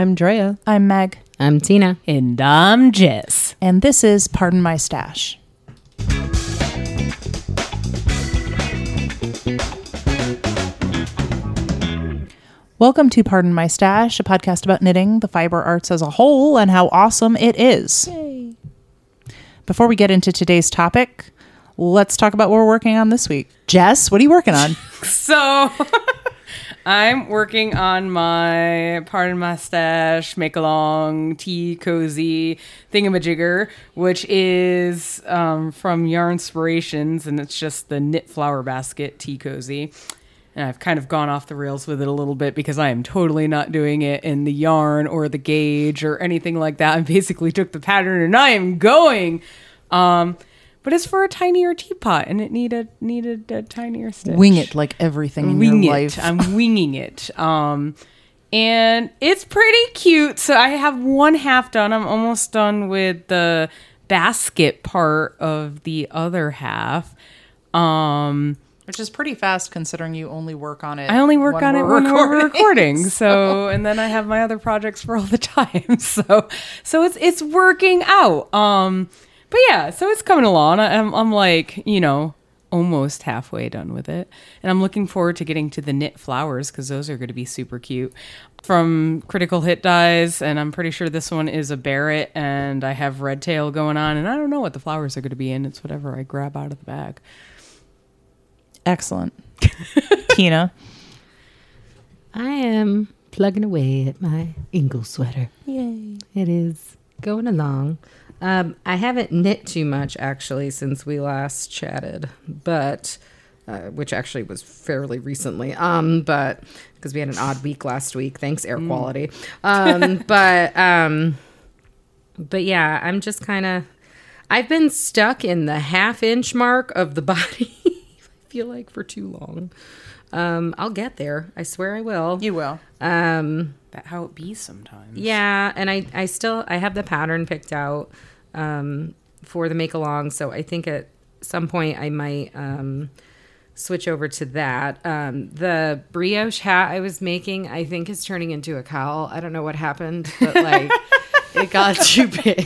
I'm Drea. I'm Meg, I'm Tina. And I'm Jess. and this is Pardon My Stash. Welcome to Pardon My Stash, a podcast about knitting, the fiber arts as a whole, and how awesome it is. Before we get into today's topic, let's talk about what we're working on this week. Jess, what are you working on? So I'm working on my Pardon My Stash make along, tea cozy thingamajigger, which is um, from Yarn Inspirations, and it's just the knit flower basket tea cozy. And I've kind of gone off the rails with it a little bit because I am totally not doing it in the yarn or the gauge or anything like that. I basically took the pattern and I am going. Um, but it's for a tinier teapot, and it needed needed a tinier stitch. Wing it like everything in wing your it. life. I'm winging it. Um, and it's pretty cute. So I have one half done. I'm almost done with the basket part of the other half. Um, Which is pretty fast considering you only work on it. I only work on it we're when we're recording. So, and then I have my other projects for all the time. So, so it's it's working out. Um, but yeah, so it's coming along. I- I'm I'm like you know almost halfway done with it, and I'm looking forward to getting to the knit flowers because those are going to be super cute. From Critical Hit Dyes, and I'm pretty sure this one is a Barrett, and I have red tail going on, and I don't know what the flowers are going to be in. It's whatever I grab out of the bag. Excellent. Tina. I am plugging away at my Ingle sweater. Yay. It is going along. Um, I haven't knit too much actually since we last chatted, but uh, which actually was fairly recently. Um, but because we had an odd week last week, thanks air quality. Um, but um, but yeah, I'm just kind of. I've been stuck in the half inch mark of the body. I feel like for too long. Um, I'll get there. I swear I will. You will. Um, That how it be sometimes. yeah, and I, I still I have the pattern picked out um, for the make along, so I think at some point I might um, switch over to that. Um, the brioche hat I was making, I think, is turning into a cowl. I don't know what happened, but like. It got too big.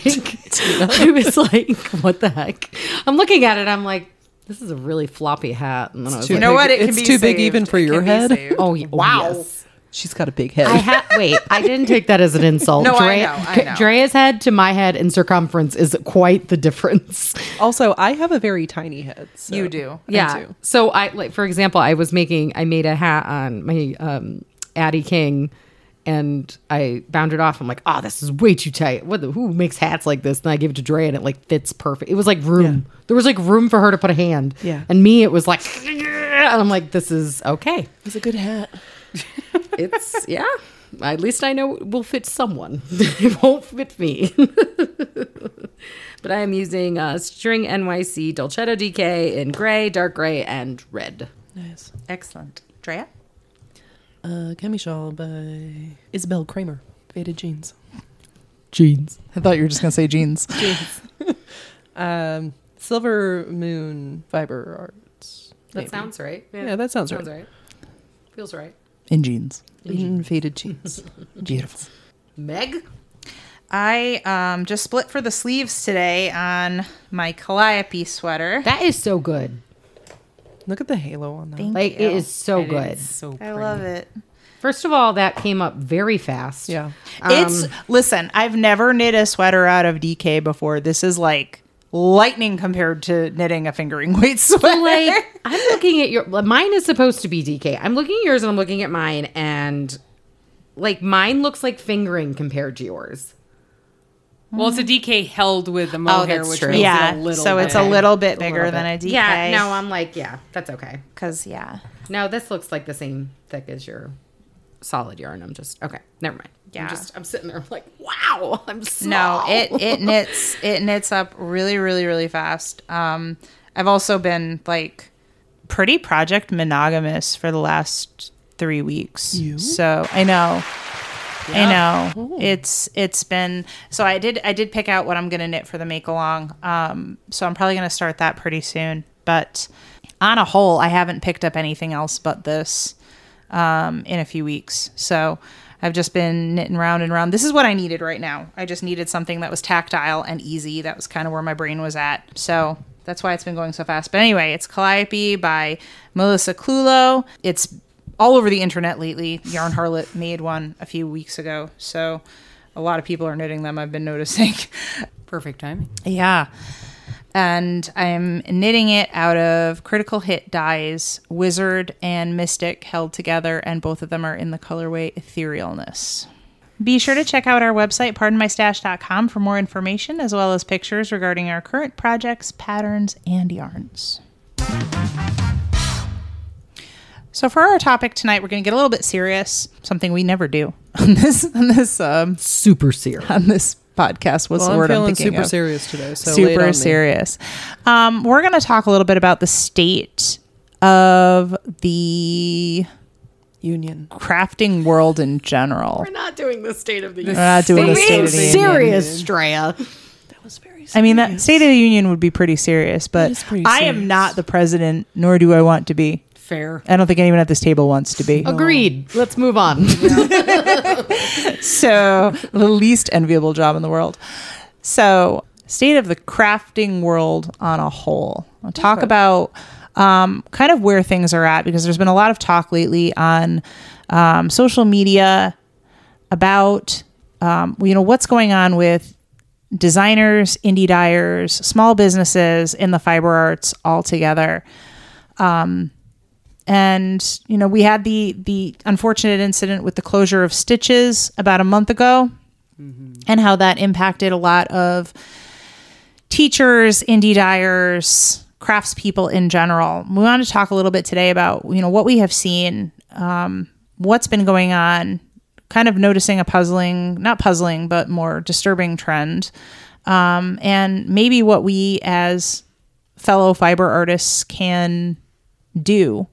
I was like, "What the heck?" I'm looking at it. I'm like, "This is a really floppy hat." And then I was too like, know what? It can it's be too big even for It your head. "Oh, y- Wow. yes." She's got a big head. I ha- wait. I didn't take that as an insult. No, I know, I know. Drea's head to my head in circumference is quite the difference. also, I have a very tiny head. so- You do. Yeah. too. So I like, for example, I was making, I made a hat on my um, Addi King, and I bound it off. I'm like, oh, this is way too tight. What the? Who makes hats like this? And I give it to Dre, and it like fits perfect. It was like room. There was like room for her to put a hand. Yeah. And me, it was like, and I'm like, this is okay. It's a good hat. It's yeah. At least I know it will fit someone. it won't fit me. but I am using uh, String NYC Dolcetto DK in gray, dark gray, and red. Nice. Excellent. Drea? Uh, Chemishawl by Isabell Kraemer. Faded jeans. Jeans. I thought you were just going to say jeans. Um, Silver Moon Fiber Arts. That maybe. sounds right. Yeah, that sounds, sounds right. right. Feels right. In jeans. In faded jeans. Beautiful. Meg? I um, just split for the sleeves today on my Calliope sweater. That is so good. Look at the halo on that. Thank Like you. it is so It good. is so I love it. First of all, that came up very fast. Yeah. it's um, listen, I've never knit a sweater out of DK before. This is like lightning compared to knitting a fingering weight sweater. like I'm looking at your mine is supposed to be DK. I'm looking at yours and I'm looking at mine and like mine looks like fingering compared to yours. Well, it's a DK held with the mohair, that's which true. makes yeah, it a little. so it's bit- a little bit bigger little than a bit. DK. Yeah, no, I'm like, yeah, that's okay. because yeah, No, this looks like the same thick as your solid yarn. I'm just okay. Never mind. Yeah. I'm just I'm sitting there I'm like, wow, I'm no, it it knits it knits up really really really fast. Um, I've also been like pretty project monogamous for the last three weeks. You? So I know. I know it's it's been so I did I did pick out what I'm gonna knit for the make along um so I'm probably gonna start that pretty soon but on a whole I haven't picked up anything else but this um in a few weeks so I've just been knitting round and round. This is what I needed right now. I just needed something that was tactile and easy. That was kind of where my brain was at. So that's why it's been going so fast. But anyway, it's Calliope by Melissa Clulo. It's all over the internet lately. Yarn Harlot made one a few weeks ago. So a lot of people are knitting them, I've been noticing. Perfect timing. Yeah. And I'm knitting it out of Critical Hit dyes, Wizard and Mystic held together, and both of them are in the colorway Etherealness. Be sure to check out our website, pardonmystash.com, for more information, as well as pictures regarding our current projects, patterns, and yarns. So, for our topic tonight, we're going to get a little bit serious, something we never do on this on this um, Super serious. on this podcast. What's Well, the I'm word I'm feeling thinking super of? serious today. So lay it on super serious. Um, we're going to talk a little bit about the state of the Union. crafting world in general. We're not doing the State of the union. We're not doing the state of the union. serious, Drea. That was very. I mean, that State of the Union would be pretty serious, but is pretty I am not the president, nor do I want to be. Fair. I don't think anyone at this table wants to be. Agreed. Let's move on. so the least enviable job in the world. So state of the crafting world on a whole. I'll talk about um, kind of where things are at because there's been a lot of talk lately on um, social media about um, you know what's going on with designers, indie dyers, small businesses in the fiber arts all together and you know we had the the unfortunate incident with the closure of stitches about a month ago and how that impacted a lot of teachers indie dyers craftspeople in general. We want to talk a little bit today about you know what we have seen um, what's been going on kind of noticing a puzzling not puzzling but more disturbing trend um, and maybe what we as fellow fiber artists can do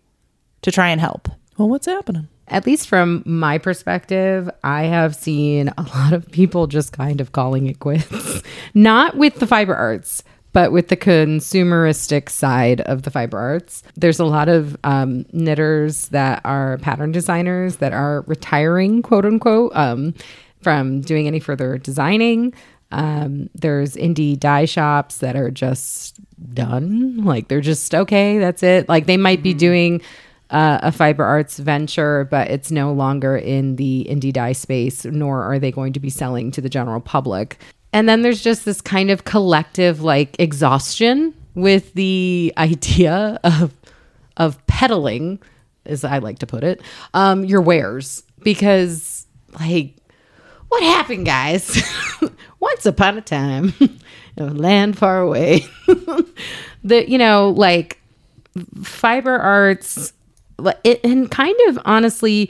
to try and help. Well, what's happening? At least from my perspective, I have seen a lot of people just kind of calling it quits. Not with the fiber arts, but with the consumeristic side of the fiber arts. There's a lot of um, knitters that are pattern designers that are retiring, quote unquote, um, from doing any further designing. Um, there's indie dye shops that are just done. Like they're just okay, that's it. Like they might be doing uh, a fiber arts venture, but it's no longer in the indie dye space, nor are they going to be selling to the general public. And then there's just this kind of collective like exhaustion with the idea of of peddling, as I like to put it, um, your wares because like what happened, guys? Once upon a time, in a land far away, the you know like fiber arts and kind of honestly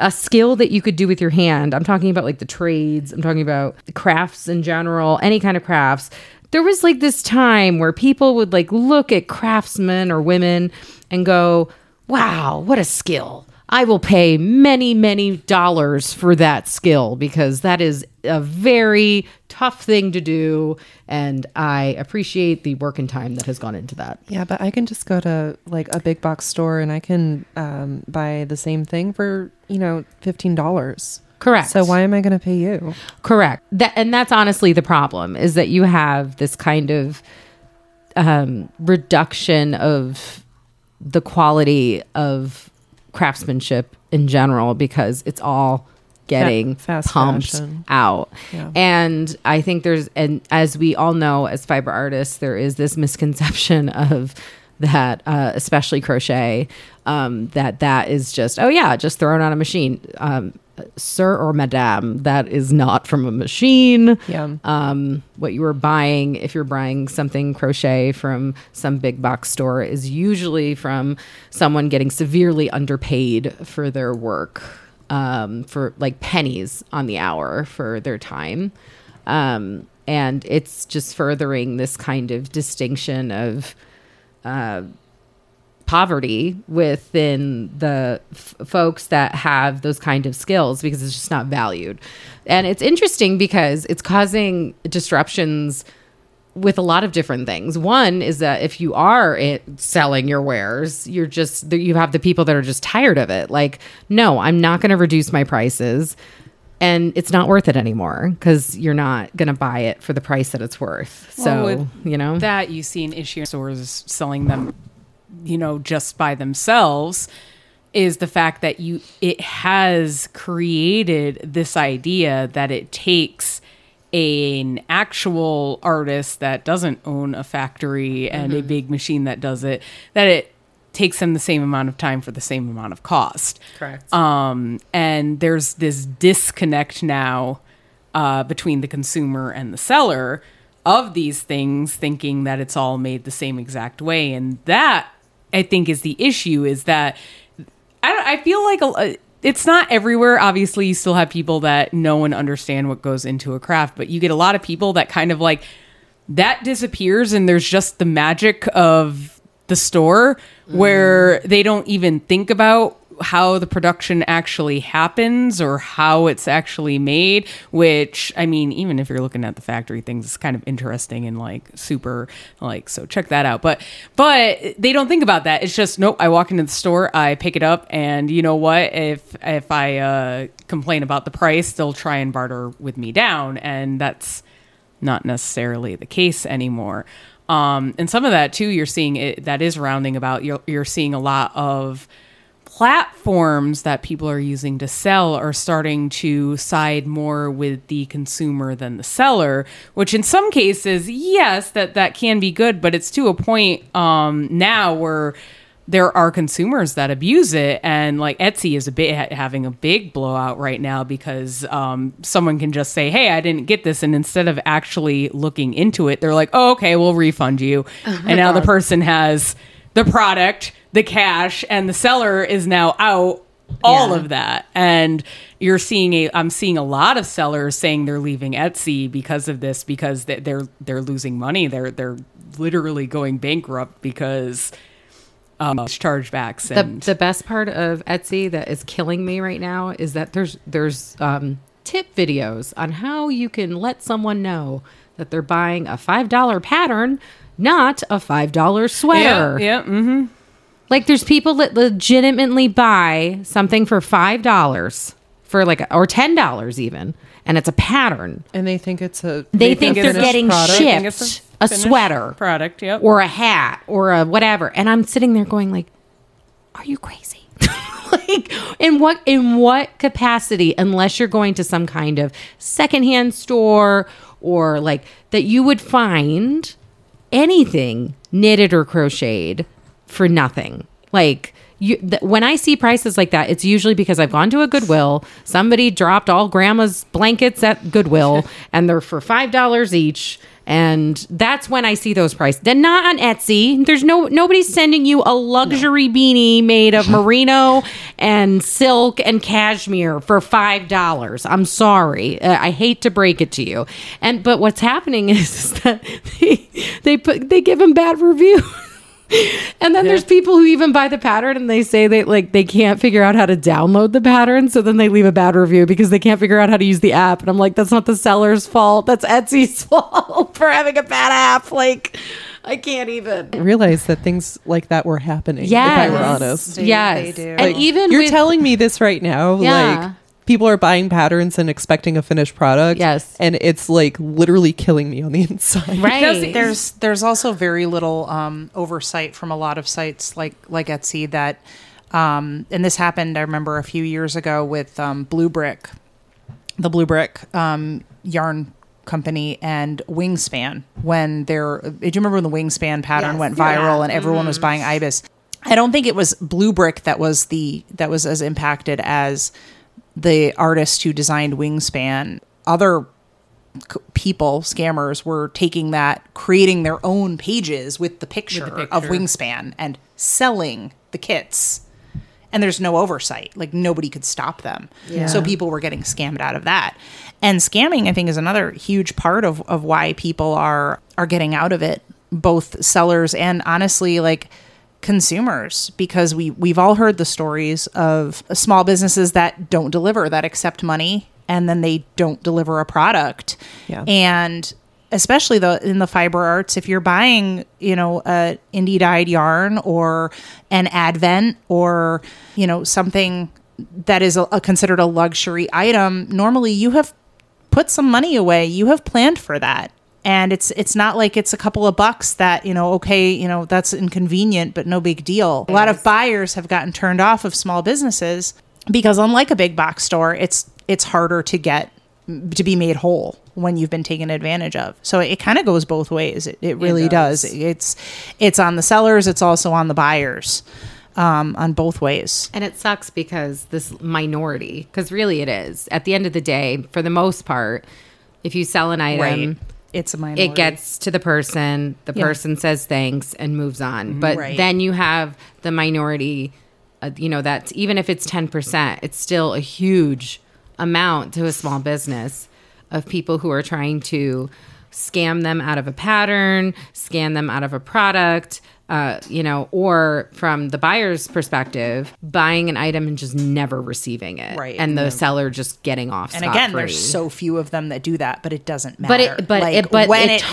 a skill that you could do with your hand. I'm talking about like the trades, I'm talking about crafts in general, any kind of crafts. There was like this time where people would like look at craftsmen or women and go, "Wow, what a skill." I will pay many, many dollars for that skill because that is a very tough thing to do. And I appreciate the work and time that has gone into that. Yeah, but I can just go to like a big box store and I can um, buy the same thing for you know fifteen dollars. Correct. So why am I going to pay you? Correct. That and that's honestly the problem is that you have this kind of um, reduction of the quality of craftsmanship in general because it's all getting fast pumped fashion. out. Yeah. And I think there's and as we all know as fiber artists, there is this misconception of that uh, especially crochet um, that that is just oh yeah just thrown on a machine. Um, sir or madame that is not from a machine. Yeah. um, what you are buying if you're buying something crochet from some big box store is usually from someone getting severely underpaid for their work um, for like pennies on the hour for their time. Um, and it's just furthering this kind of distinction of uh, poverty within the f- folks that have those kind of skills because it's just not valued. And it's interesting because it's causing disruptions with a lot of different things. One is that if you are it, selling your wares, you're just you have the people that are just tired of it. Like, no, I'm not going to reduce my prices, and it's not worth it anymore because you're not going to buy it for the price that it's worth. So Well, with you know that you see an issue stores selling them, you know, just by themselves is the fact that you it has created this idea that it takes an actual artist that doesn't own a factory and a mm-hmm. big machine that does it that it takes them the same amount of time for the same amount of cost. Correct. Um, and there's this disconnect now uh, between the consumer and the seller of these things, thinking that it's all made the same exact way, and that I think is the issue. Is that I, I feel like a, it's not everywhere. Obviously, you still have people that know and understand what goes into a craft, but you get a lot of people that kind of like that disappears, and there's just the magic of the store where they don't even think about how the production actually happens or how it's actually made which i mean even if you're looking at the factory things it's kind of interesting and like super like so check that out. But but they don't think about that. It's just nope i walk into the store i pick it up and you know what? If if i uh complain about the price they'll try and barter with me down and that's not necessarily the case anymore. Um, and some of that too, you're seeing it that is rounding about. You're, you're seeing a lot of platforms that people are using to sell are starting to side more with the consumer than the seller which in some cases yes that that can be good but it's to a point um now where there are consumers that abuse it and like etsy is a bit ha- having a big blowout right now because um, someone can just say hey i didn't get this and instead of actually looking into it they're like oh okay we'll refund you. And now the person has the product the cash and the seller is now out all Yeah. of that. And you're seeing a i'm seeing a lot of sellers saying they're leaving etsy because of this because they- they're they're losing money. They're they're literally going bankrupt because um chargebacks the, and the best part of Etsy that is killing me right now is that there's there's um, tip videos on how you can let someone know that they're buying a five dollar pattern, not a five dollar sweater. yeah, yeah mm-hmm. Like there's people that legitimately buy something for five dollars for like or ten dollars even, and it's a pattern. and they think it's a They, think, think they're getting product. They think it's a shipped a finished sweater product yep or a hat or a whatever. And I'm sitting there going like, are you crazy? like in what in what capacity unless you're going to some kind of secondhand store or like that you would find anything knitted or crocheted for nothing. Like you, th- when I see prices like that, it's usually because I've gone to a Goodwill. Somebody dropped all grandma's blankets at Goodwill, and they're for five dollars each. And that's when I see those prices. Then not on Etsy. There's no nobody's sending you a luxury beanie made of merino and silk and cashmere for five dollars. I'm sorry. Uh, I hate to break it to you. And but what's happening is, that they they put they give them bad reviews. And then there's people who even buy the pattern and they say they like they can't figure out how to download the pattern, so then they leave a bad review because they can't figure out how to use the app. And I'm like, that's not the seller's fault. That's Etsy's fault for having a bad app. Like, I can't even. realize that things like that were happening. Yes. if I were honest. They- yes. they do. And even You're with, telling me this right now, Yeah. like people are buying patterns and expecting a finished product. Yes. and it's like literally killing me on the inside. right. there's there's also very little um, oversight from a lot of sites like like Etsy that um, and this happened I remember a few years ago with um, Blue Brick, the Blue Brick um, yarn company and Wingspan when their did you remember when the Wingspan pattern Yes. went viral Yeah. Mm-hmm. and everyone was buying Ibis? I don't think it was Blue Brick that was the that was as impacted as the artist who designed Wingspan. Other c- people, scammers, were taking that, creating their own pages with the picture, of picture. Wingspan and selling the kits. And there's no oversight. Like nobody could stop them. yeah. So people were getting scammed out of that. And scamming, I think, is another huge part of, of why people are are getting out of it, both sellers and honestly, like consumers because we we've all heard the stories of small businesses that don't deliver that accept money and then they don't deliver a product. Yeah. and especially the in the fiber arts if you're buying you know a indie dyed yarn or an advent or you know something that is a, a considered a luxury item normally you have put some money away. You have planned for that and it's it's not like it's a couple of bucks that you know okay you know that's inconvenient but no big deal. A lot of buyers have gotten turned off of small businesses because unlike a big box store it's it's harder to get to be made whole when you've been taken advantage of. So it kind of goes both ways. It, it really does. does. it's it's on the sellers it's also on the buyers um, on both ways. And it sucks because this minority, because really it is, at the end of the day, for the most part, if you sell an item, it's a minority it gets to the person, the Yeah. person says thanks and moves on. But Right. then you have the minority, uh, you know, that's even if it's 10%, it's still a huge amount to a small business of people who are trying to scam them out of a pattern, scam them out of a product. Uh, you know, or from the buyer's perspective, buying an item and just never receiving it, Right. And the seller just getting off. and again scot-free. there's so few of them that do that but it doesn't matter but it but Like, it but when it, happens,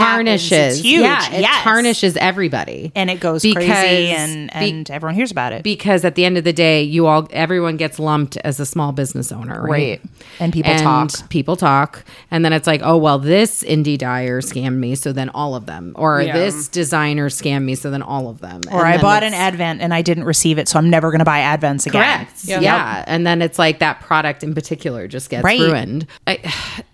tarnishes it's huge yeah it yes. tarnishes everybody and it goes Because- crazy and be- and everyone hears about it because at the end of the day you all everyone gets lumped as a small business owner right, Right. And people talk. people talk and then it's like oh well this indie dyer scammed me so then all of them or Yeah. this designer scammed me so then all of them or And I bought an advent and I didn't receive it, so I'm never going to buy advents again. Correct. Yeah. And then it's like that product in particular just gets Right. ruined. I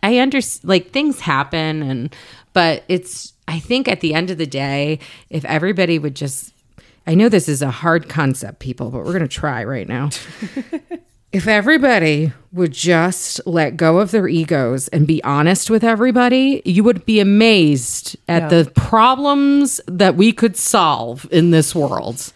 I understand like things happen and but it's I think at the end of the day, if everybody would just I know this is a hard concept, people, but we're gonna try right now. if everybody would just let go of their egos and be honest with everybody, you would be amazed at Yeah. the problems that we could solve in this world.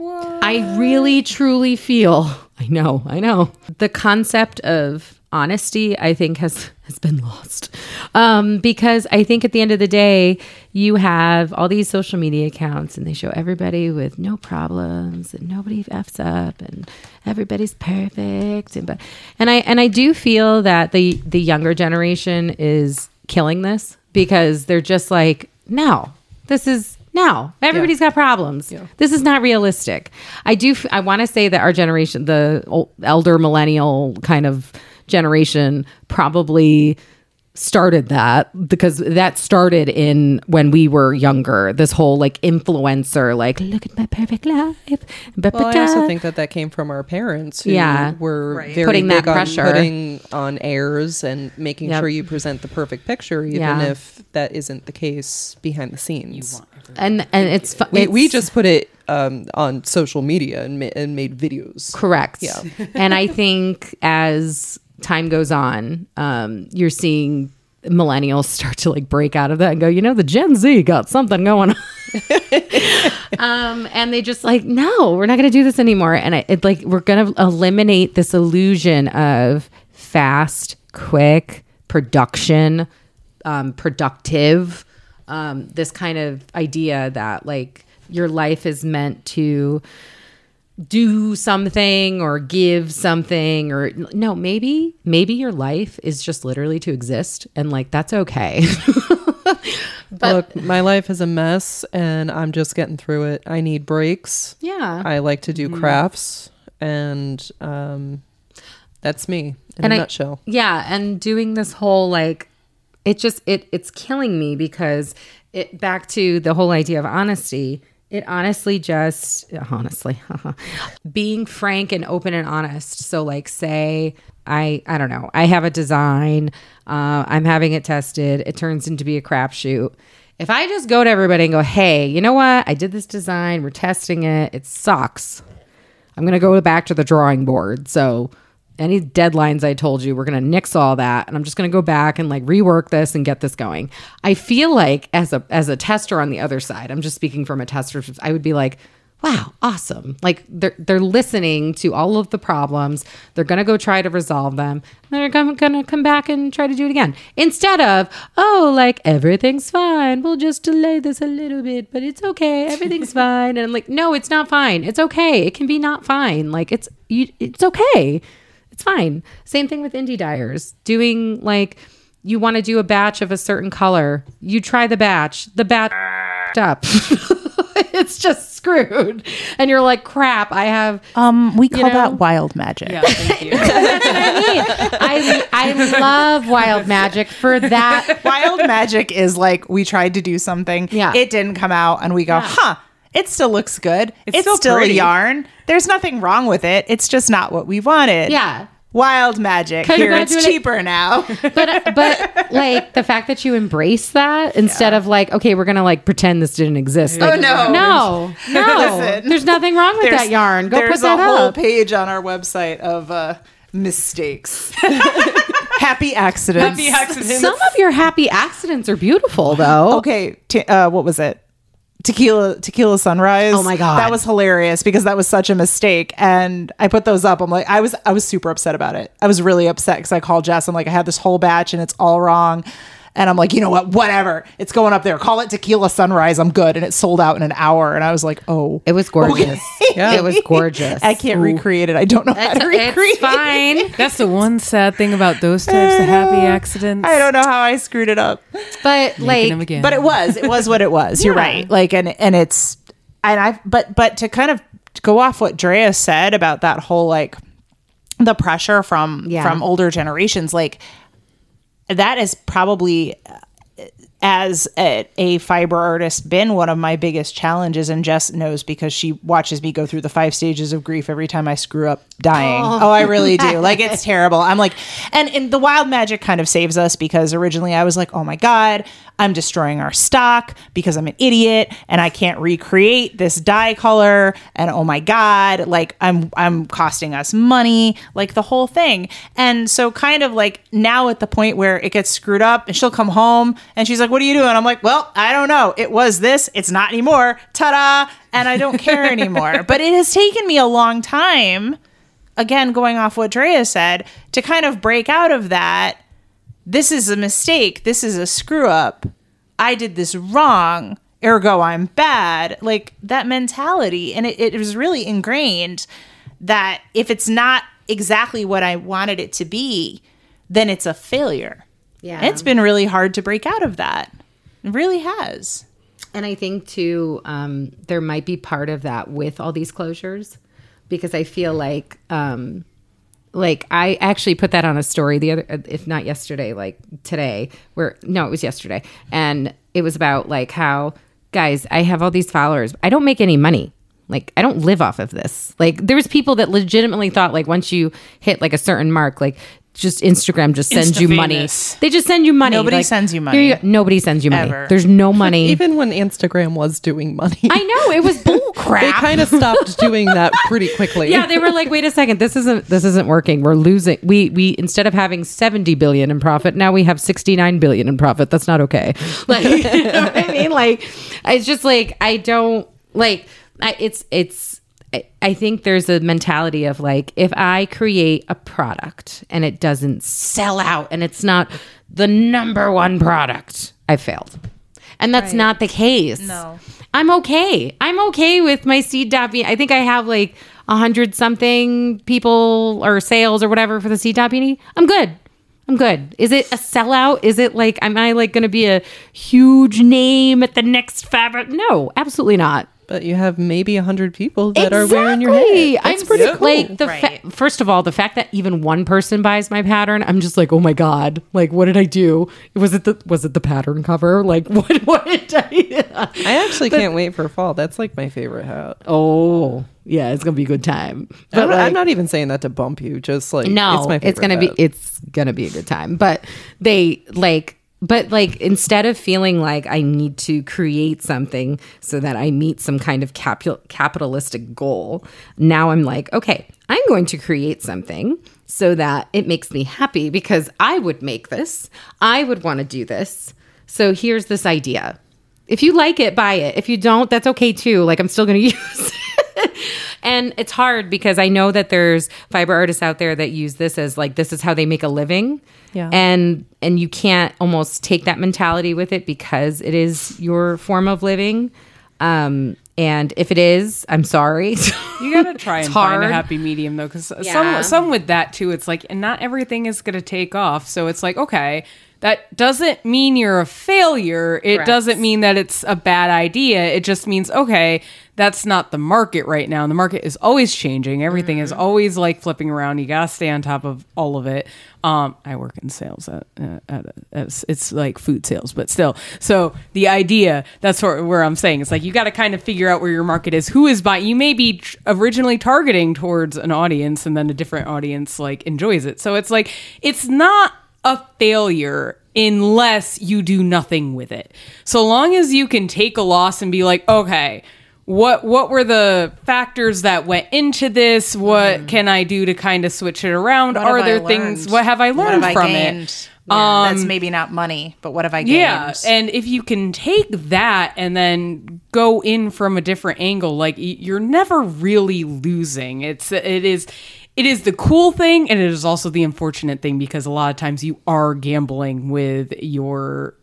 I really truly feel I know, I know. The concept of honesty I think has has been lost. Um because I think at the end of the day you have all these social media accounts and they show everybody with no problems and nobody f's up and everybody's perfect. And but and I and I do feel that the the younger generation is killing this because they're just like no this is no everybody's got problems. This is not realistic. I do f- i want to say that our generation the ol- elder millennial kind of generation probably started that because that started in when we were younger this whole like influencer like look at my perfect life Well, I also think that that came from our parents who Yeah. were Right. very Putting that big on pressure. putting on airs and making Yep. sure you present the perfect picture, even Yeah. if that isn't the case behind the scenes. and and it's fu- We, we just put it um, on social media and, ma- and made videos. Correct. Yeah. and I think as time goes on, um, you're seeing millennials start to like break out of that and go, you know, the Gen Z got something going on. um, and they just like, no, we're not going to do this anymore. And I, it like, we're going to eliminate this illusion of fast, quick production, um, productive, um, this kind of idea that like your life is meant to do something or give something or no maybe maybe your life is just literally to exist and like that's okay Look, my life is a mess and I'm just getting through it. I need breaks. yeah I like to Mm-hmm. do crafts, and um, that's me in And a I- nutshell. yeah and doing this whole like it just it it's killing me because it back to the whole idea of honesty it honestly just honestly being frank and open and honest. So like say i i don't know i have a design uh, i'm having it tested it turns into be a crapshoot. If i just go to everybody and go hey you know what? I did this design we're testing it it sucks. I'm going to go back to the drawing board. So any deadlines I told you, we're going to nix all that and I'm just going to go back and like rework this and get this going. I feel like as a as a tester on the other side, I'm just speaking from a tester, I would be like, wow, awesome. Like they're they're listening to all of the problems. They're going to go try to resolve them. They're going to come back and try to do it again. Instead of, oh, like everything's fine. We'll just delay this a little bit, but it's okay. Everything's fine. And I'm like, no, it's not fine. It's okay. It can be not fine. Like it's you, it's okay. It's fine. Same thing with indie dyers. Doing like you want to do a batch of a certain color. You try the batch. The batch up. it's just screwed. And you're like, crap, I have Um, we call know? that wild magic. Yeah, thank you. I I love wild magic for that. wild magic is like we tried to do something, Yeah. it didn't come out, and we go, huh. It still looks good. It's, still still, pretty. a yarn. There's nothing wrong with it. It's just not what we wanted. Yeah. Wild magic. Here it's cheaper now. But but like the fact that you embrace that instead of like, okay, we're gonna like pretend this didn't exist. Like, Oh, no. No. No. Listen. There's nothing wrong with that yarn. Go there's put that a whole up. page on our website of uh, mistakes, happy accidents. Happy accidents. Some of your happy accidents are beautiful though. okay, t- uh, what was it? Tequila, tequila sunrise. Oh my God. that was hilarious because that was such a mistake. And I put those up. I'm like, I was, I was super upset about it. I was really upset because I called Jess. I'm like, I had this whole batch and it's all wrong. And I'm like, you know what? Whatever. It's going up there. Call it tequila sunrise. I'm good. And it sold out in an hour. And I was like, oh, It was gorgeous. Yeah. It was gorgeous. I can't recreate it. I don't know how to recreate. it's fine. That's the one sad thing about those types of happy accidents. I don't know how I screwed it up. But Making like again. but it was it was what it was you're Yeah. right like and and it's and i but but to kind of go off what drea said about that whole like the pressure from Yeah. from older generations like that is probably as a, a fiber artist been one of my biggest challenges and jess knows because she watches me go through the five stages of grief every time i screw up dying. Oh, oh i really do. Like it's terrible. I'm like and, and the wild magic kind of saves us because originally i was like oh my god i'm destroying our stock because i'm an idiot and i can't recreate this dye color. And oh my god like i'm i'm costing us money like the whole thing. And so kind of like now at the point where it gets screwed up and she'll come home and she's like what are you doing i'm like well i don't know it was this it's not anymore ta-da and i don't care anymore but it has taken me a long time again going off what Drea said to kind of break out of that this is a mistake. This is a screw up. I did this wrong. Ergo, I'm bad. Like that mentality. And it, it was really ingrained that if it's not exactly what I wanted it to be, then it's a failure. Yeah. It's been really hard to break out of that. It really has. And I think too, um, there might be part of that with all these closures, because I feel like, um, like I actually put that on a story the other, if not yesterday, like today, where no, it was yesterday, and it was about like how guys, I have all these followers, I don't make any money. Like I don't live off of this. Like there was people that legitimately thought like once you hit like a certain mark, like just Instagram just sends you money. Insta-famous. They just send you money. Nobody Like, sends you here money. go. Nobody sends you money. Ever. There's no money. Even when Instagram was doing money, I know it was bull crap. they kind of stopped doing that pretty quickly. yeah, they were like, "Wait a second, this isn't this isn't working. We're losing. We we instead of having seventy billion in profit, now we have sixty nine billion in profit. That's not okay." Like, you know what I mean? Like, it's just like I don't like. I, it's it's. I- think there's a mentality of like, if I create a product and it doesn't sell out and it's not the number one product, I failed. And that's not the case. No. I'm okay. I'm okay with my seed beanie. I think I have like a hundred something people or sales or whatever for the seed beanie. I'm good. I'm good. Is it a sellout? Is it like am I like going to be a huge name at the next fabric? No, absolutely not. But you have maybe a hundred people that are wearing your Exactly. head. That's I'm pretty so- cool. Like the fa- Right. first of all, the fact that even one person buys my pattern, I'm just like, oh my god! Like, what did I do? Was it the was it the pattern cover? Like, what what did I? I actually can't wait for fall. That's like my favorite hat. oh yeah, it's gonna be a good time. I'm, not, like- I'm not even saying that to bump you. Just like no it's my favorite it's gonna hat. be it's gonna be a good time but they like but like instead of feeling like i need to create something so that i meet some kind of capital capitalistic goal now i'm like okay i'm going to create something so that it makes me happy because i would make this. I would want to do this. So here's this idea. If you like it buy it. If you don't that's okay too. Like i'm still going to use it and it's hard because I know that there's fiber artists out there that use this as like this is how they make a living. Yeah. And and you can't almost take that mentality with it because it is your form of living. Um and if it is, I'm sorry. You gotta try It's and find a happy medium though, because Yeah. some some with that too. It's like, and not everything is gonna take off. So it's like, okay, that doesn't mean you're a failure. It Correct. doesn't mean that it's a bad idea. It just means, okay, that's not the market right now. The market is always changing. Everything is always like flipping around. You got to stay on top of all of it. Um, I work in sales at, uh, at, at it's like food sales, but still. So the idea, that's where, where I'm saying it's like you got to kind of figure out where your market is. Who is buying? You may be originally targeting towards an audience and then a different audience like enjoys it. So it's like, it's not a failure unless you do nothing with it. So long as you can take a loss and be like, okay, what what were the factors that went into this? What mm-hmm. can I do to kind of switch it around? What Are there things? What have I learned have from it? Yeah, That's um, maybe not money, but what have I gained? Yeah, and if you can take that and then go in from a different angle, like you're never really losing. It's it is it is the cool thing, and it is also the unfortunate thing because a lot of times you are gambling with your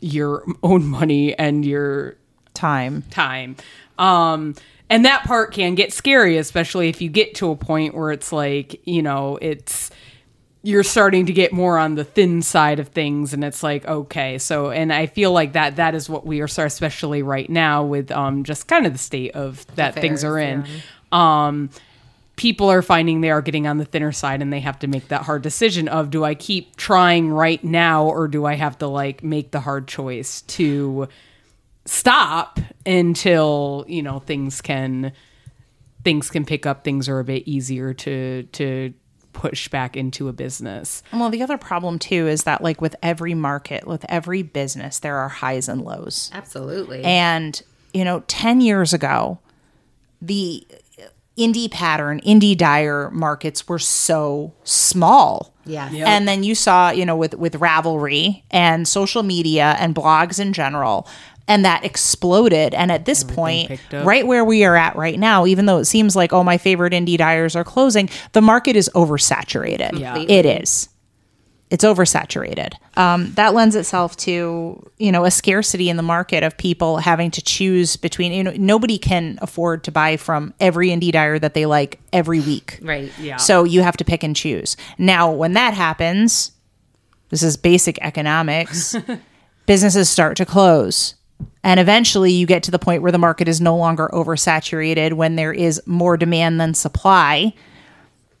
your own money and your time. time. Um, and that part can get scary, especially if you get to a point where it's like, you know, it's you're starting to get more on the thin side of things and it's like okay so and i feel like that that is what we are especially right now with um just kind of the state of that things are in um people are finding they are getting on the thinner side and they have to make that hard decision of do i keep trying right now or do i have to like make the hard choice to stop until you know things can things can pick up things are a bit easier to to push back into a business Well, the other problem too is that, like with every market, with every business, there are highs and lows. Absolutely. And, you know, 10 years ago, the indie pattern, indie dyer markets were so small. Yeah. Yep. And then you saw, you know, with with Ravelry and social media and blogs in general, and that exploded. And at this point, right where we are at right now, even though it seems like oh, my favorite indie dyers are closing, the market is oversaturated. Yeah. It is. It's oversaturated. Um, that lends itself to you know a scarcity in the market of people having to choose between. You know, nobody can afford to buy from every indie dyer that they like every week. right. yeah So you have to pick and choose. Now, when that happens, this is basic economics, businesses start to close. And eventually you get to the point where the market is no longer oversaturated when there is more demand than supply.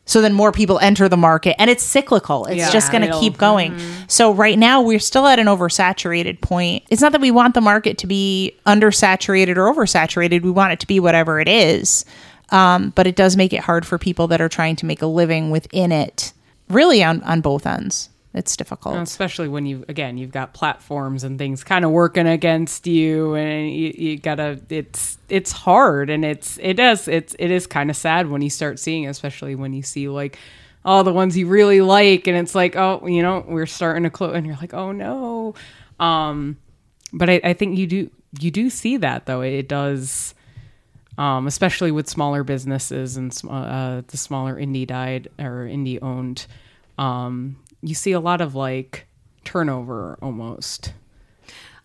So then more people enter the market and it's cyclical. It's Yeah, just going to it'll- keep going. So right now we're still at an oversaturated point. It's not that we want the market to be undersaturated or oversaturated. We want it to be whatever it is. Um, but it does make it hard for people that are trying to make a living within it. Really on, on both ends. It's difficult. especially when you again you've got platforms and things kind of working against you and you, you gotta it's it's hard and it's it does it's it is kind of sad when you start seeing especially when you see like all the ones you really like and it's like oh you know we're starting to close and you're like oh no um but I, I think you do you do see that though it does um, especially with smaller businesses and uh, the smaller indie died or indie owned, um, you see a lot of like turnover almost.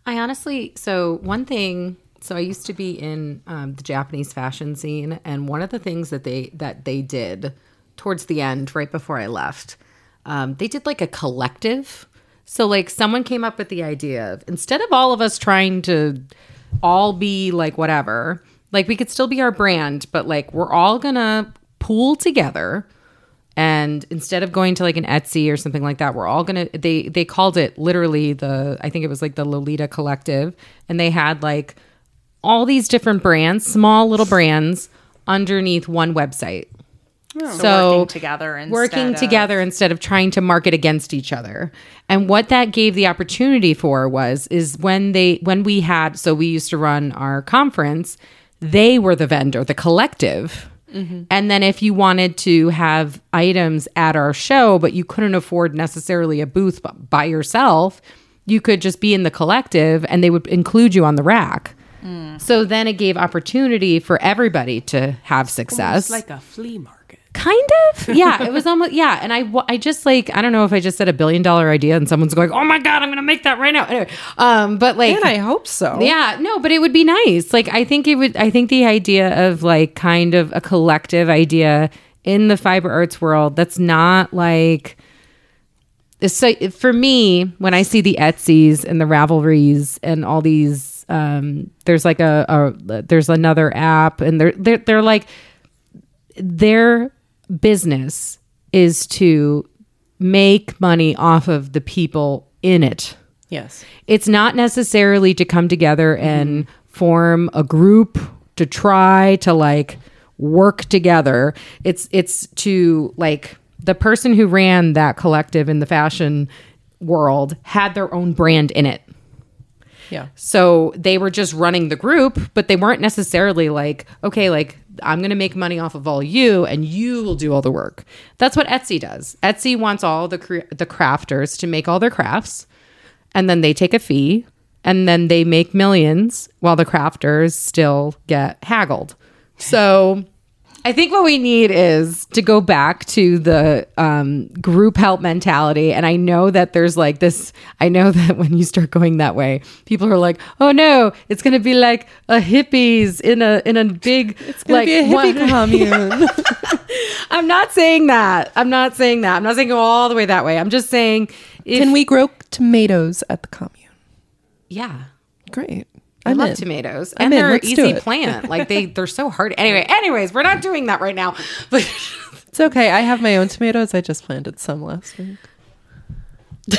I honestly, so one thing, so I used to be in um, the Japanese fashion scene, and one of the things that they that they did towards the end, right before I left, um, they did like a collective. So like someone came up with the idea of instead of all of us trying to all be like whatever, like we could still be our brand, but like we're all gonna pool together and instead of going to like an Etsy or something like that, we're all gonna they they called it literally the I think it was like the Lolita Collective, and they had like all these different brands, small little brands underneath one website. Oh. So, working together instead working of- together instead of trying to market against each other. And what that gave the opportunity for was is when they when we had so we used to run our conference, they were the vendor, the collective. Mm-hmm. And then if you wanted to have items at our show, but you couldn't afford necessarily a booth by yourself, you could just be in the collective and they would include you on the rack. Mm. So then it gave opportunity for everybody to have success. It's like a flea market. Kind of. Yeah. It was almost, yeah. And I, I just like, I don't know if I just said a billion dollar idea and someone's going, oh my God, I'm going to make that right now. Anyway, um, but like, And I hope so. yeah, no, but it would be nice. Like, I think it would, I think the idea of like kind of a collective idea in the fiber arts world that's not like, so for me, when I see the Etsy's and the Ravelries and all these, um, there's like a, a there's another app, and they're they're they're like their business is to make money off of the people in it. Yes. It's not necessarily to come together mm-hmm. and form a group to try to like work together. It's it's to like the person who ran that collective in the fashion world had their own brand in it. Yeah. So they were just running the group, but they weren't necessarily like, okay, like I'm going to make money off of all you and you will do all the work. That's what Etsy does. Etsy wants all the cre- the crafters to make all their crafts and then they take a fee and then they make millions while the crafters still get haggled. So I think what we need is to go back to the um, group help mentality. And I know that there's like this, I know that when you start going that way, people are like, oh no, it's going to be like a hippies in a, in a big, it's like, be a hippie one- commune. I'm not saying that. I'm not saying that. I'm not saying go all the way that way. I'm just saying, if, Can we grow tomatoes at the commune? yeah. Great. I I'm love in. tomatoes, I'm and in. they're Let's do easy plant. Like they, they're so hard. Anyway, anyways, we're not doing that right now. But It's okay. I have my own tomatoes. I just planted some last week.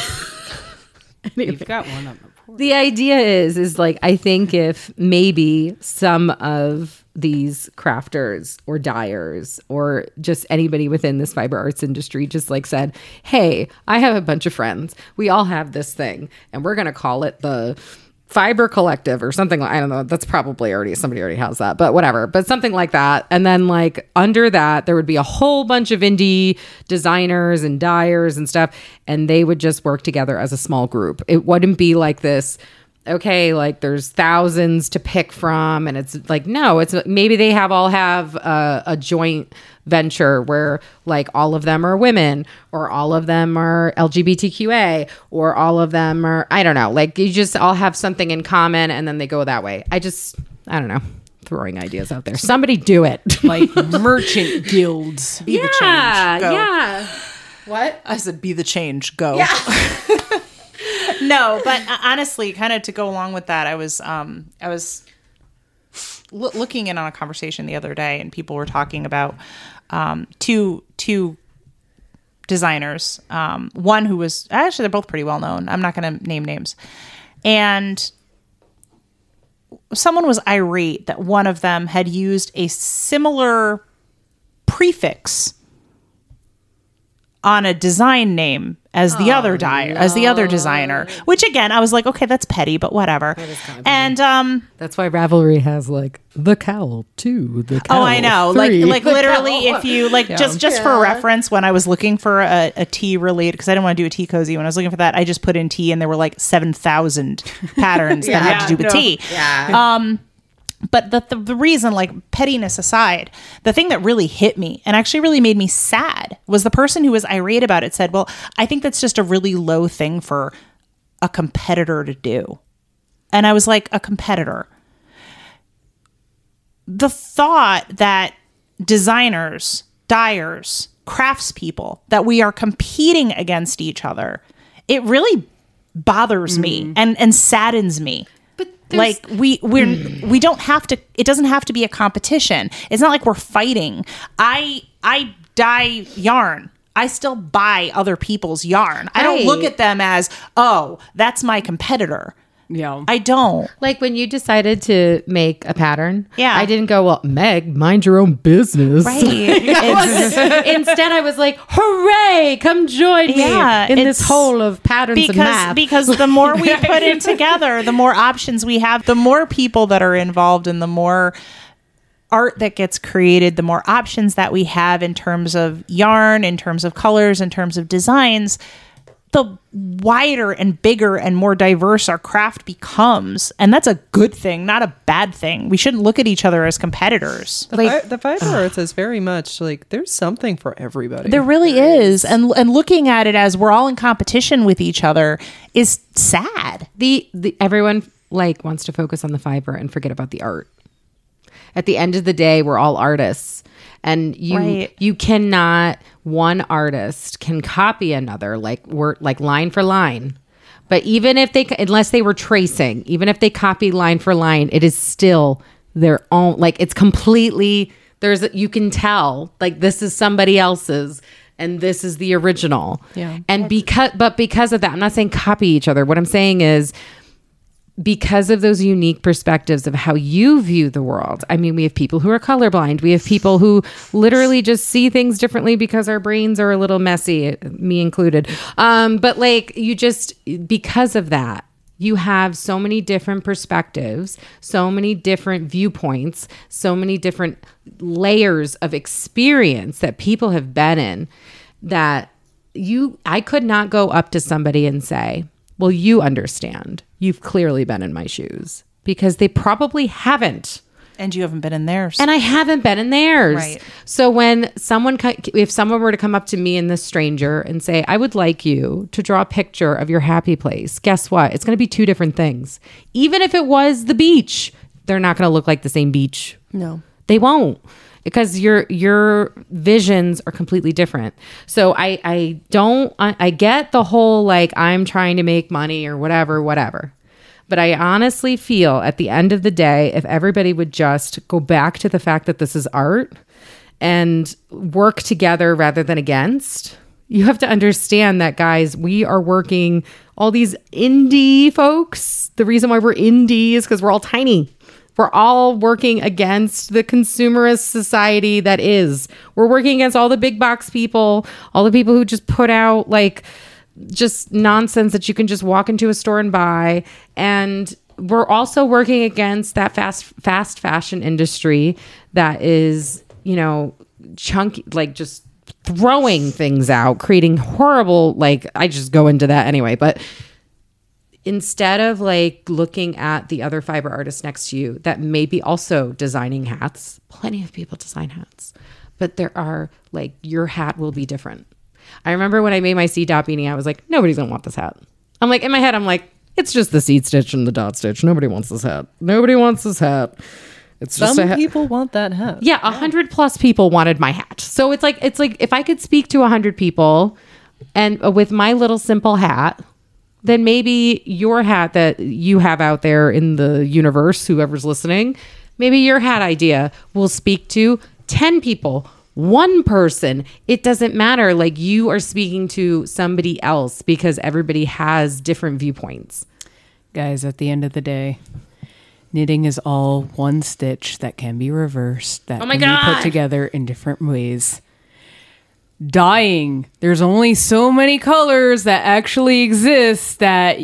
You've got one on the porch. the idea is, is like I think if maybe some of these crafters or dyers or just anybody within this fiber arts industry just like said, "Hey, I have a bunch of friends. We all have this thing, and we're gonna call it the." Fiber Collective or something. I don't know. That's probably already somebody already has that, but whatever. But something like that, and then like under that, there would be a whole bunch of indie designers and dyers and stuff, and they would just work together as a small group. It wouldn't be like this okay, like there's thousands to pick from, and it's like no, it's maybe they have all have a, a joint venture where like all of them are women, or all of them are LGBTQA, or all of them are I don't know, like you just all have something in common, and then they go that way. I just I don't know, throwing ideas out there. Somebody do it. like merchant guilds. Be the yeah, change. Go. yeah. What? I said, be the change. Go. no, but uh, honestly, kind of to go along with that, I was, um, I was loo- looking in on a conversation the other day, and people were talking about um, two two designers. Um, one who was actually they're both pretty well known. I'm not going to name names, and someone was irate that one of them had used a similar prefix on a design name as the other dyer as the other designer which again i was like okay that's petty but whatever. And um That's why Ravelry has like the cowl two, the oh i know. Like three, like the literally cowl. if you like just just for reference when i was looking for a, a tea related because i didn't want to do a tea cozy when i was looking for that i just put in tea and there were like 7000 patterns that had to do with tea. Um, but the, the the reason like pettiness aside the thing that really hit me and actually really made me sad was the person who was irate about it said well i think that's just a really low thing for a competitor to do. And i was like a competitor. The thought that designers dyers craftspeople that we are competing against each other it really bothers me mm. and and saddens me But like we we're hmm. we don't have to it doesn't have to be a competition. It's not like we're fighting. I i dye yarn. I still buy other people's yarn. I don't look at them as oh that's my competitor Yeah. i don't Like when you decided to make a pattern, Yeah. I didn't go, well, Meg, mind your own business. right It's- Instead, I was like, hooray, come join me Yeah, in this it's- hole of patterns and because math. because the more we put in together, the more options we have, the more people that are involved, and the more art that gets created, the more options that we have in terms of yarn, in terms of colors, in terms of designs. The wider and bigger and more diverse our craft becomes, and that's a good thing, not a bad thing. We shouldn't look at each other as competitors. The, fi- the fiber arts is very much like there's something for everybody. There really is, and and looking at it as we're all in competition with each other is sad. the, the everyone like wants to focus on the fiber and forget about the art. At the end of the day, we're all artists. And you Right. you cannot one artist can copy another like word like line for line. But even if they unless they were tracing, even if they copy line for line, it is still their own like it's completely there's you can tell like this is somebody else's and this is the original. Yeah. And because but because of that, I'm not saying copy each other. What I'm saying is because of those unique perspectives of how you view the world. I mean, we have people who are colorblind. We have people who literally just see things differently because our brains are a little messy, me included. Um, but like, you just, because of that, you have so many different perspectives, so many different viewpoints, so many different layers of experience that people have been in that you I could not go up to somebody and say, "Well, you understand. You've clearly been in my shoes." Because they probably haven't. And you haven't been in theirs. And I haven't been in theirs. Right. So when someone, if someone were to come up to me and this stranger and say, I would like you to draw a picture of your happy place, guess what? It's going to be two different things. Even if it was the beach, they're not going to look like the same beach. No. They won't because your your visions are completely different. So I I don't I, I get the whole like I'm trying to make money or whatever whatever. But I honestly feel at the end of the day if everybody would just go back to the fact that this is art and work together rather than against. You have to understand that guys, we are working all these indie folks. The reason why we're indie is cuz we're all tiny. We're all working against the consumerist society that is. We're working against all the big box people, all the people who just put out like just nonsense that you can just walk into a store and buy. And we're also working against that fast fast fashion industry that is, you know, chunky like just throwing things out, creating horrible like I just go into that anyway, but instead of like looking at the other fiber artists next to you that may be also designing hats, plenty of people design hats, but there are like your hat will be different. I remember when I made my Seed Dot beanie, I was like, nobody's gonna want this hat. I'm like, in my head, I'm like, it's just the seed stitch and the dot stitch. Nobody wants this hat. Nobody wants this hat. It's just Some a hat. people want that hat. Yeah, a hundred plus people wanted my hat. So it's like it's like if I could speak to a hundred people, and uh, with my little simple hat, then maybe your hat that you have out there in the universe, whoever's listening, maybe your hat idea will speak to ten people. One person, it doesn't matter. Like you are speaking to somebody else because everybody has different viewpoints. Guys, at the end of the day, knitting is all one stitch that can be reversed, that Oh can be put together in different ways. Dyeing, there's only so many colors that actually exist that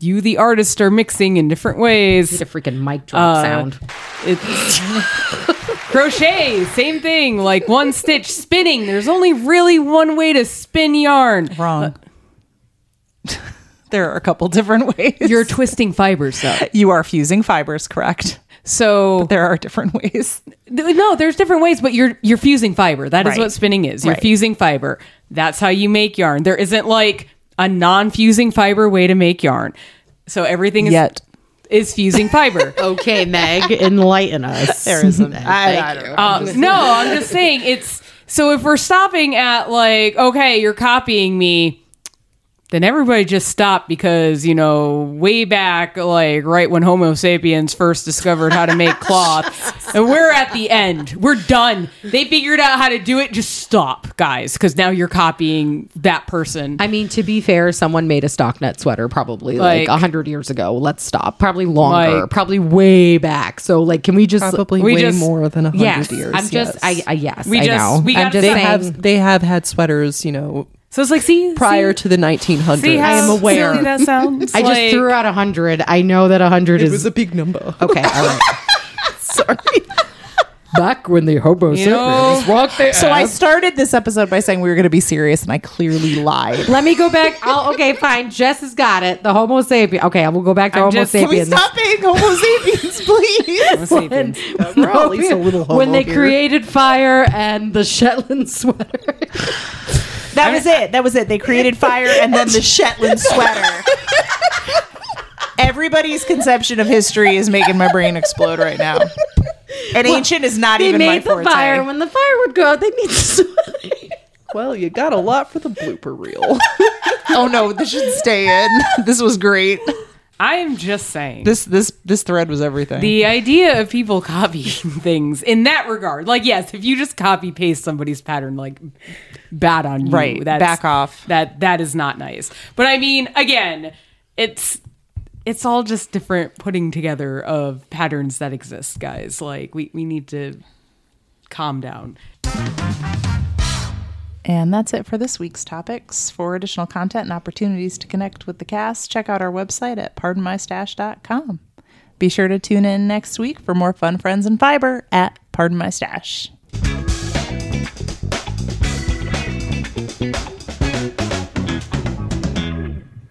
you, the artist, are mixing in different ways. Need a freaking mic drop Uh, sound. It's crochet, same thing. Like one stitch spinning. There's only really one way to spin yarn. Wrong. there are a couple different ways. You're twisting fibers, though. you are fusing fibers, correct? So There are different ways. No, there's different ways, but you're you're fusing fiber. That is Right. what spinning is. You're Right. fusing fiber. That's how you make yarn. There isn't like a non-fusing fiber way to make yarn. So everything is Yet. is fusing fiber. Okay, Meg, enlighten us. There isn't. I, I don't know. Um, no, I'm just saying it's so if we're stopping at like okay, you're copying me, then everybody just stopped because you know way back like right when Homo sapiens first discovered how to make cloth, and we're at the end. We're done. They figured out how to do it. Just stop, guys, because now you're copying that person. I mean, to be fair, someone made a stockinette sweater probably like Like- a hundred years ago. Let's stop. Probably longer. Like- probably way back. So, like, can we just Probably We way just- more than a hundred Yes, years. I'm just. yes. I, I yes. We I just- know. we I'm gotta just they saying. have they have had sweaters, you know, so it's like see prior see, to the 1900s. see how I am aware. silly that sounds. I just threw out a hundred. I know that a hundred is a big number. okay. All right. Sorry. Back when the Homo You know- sapiens walked the So I started this episode by saying we were going to be serious, and I clearly lied. Let me go back. I'll, okay, fine. Jess has got it. The Homo sapien. Okay, I will go back to I'm Homo just- Can Can we sapiens. stop being Homo sapiens, please? Homo sapiens. We're at least a little homo when they here. created fire and the Shetland sweater. That was it. That was it. They created fire and then the Shetland sweater. Everybody's conception of history is making my brain explode right now. And ancient is not even my the forte. fire. When the fire would go out, they need somebody. Well, you got a lot for the blooper reel. oh no, this should stay in. This was great. I'm just saying. This this this thread was everything. the idea of people copying things in that regard, like yes, if you just copy paste somebody's pattern, like bad on you, Right, back off. That that is not nice. But I mean, again, it's it's all just different putting together of patterns that exist, guys. Like we we need to calm down. And that's it for this week's topics. For additional content and opportunities to connect with the cast, check out our website at pardonmystash.com. Be sure to tune in next week for more fun, friends, and fiber at Pardon My Stash.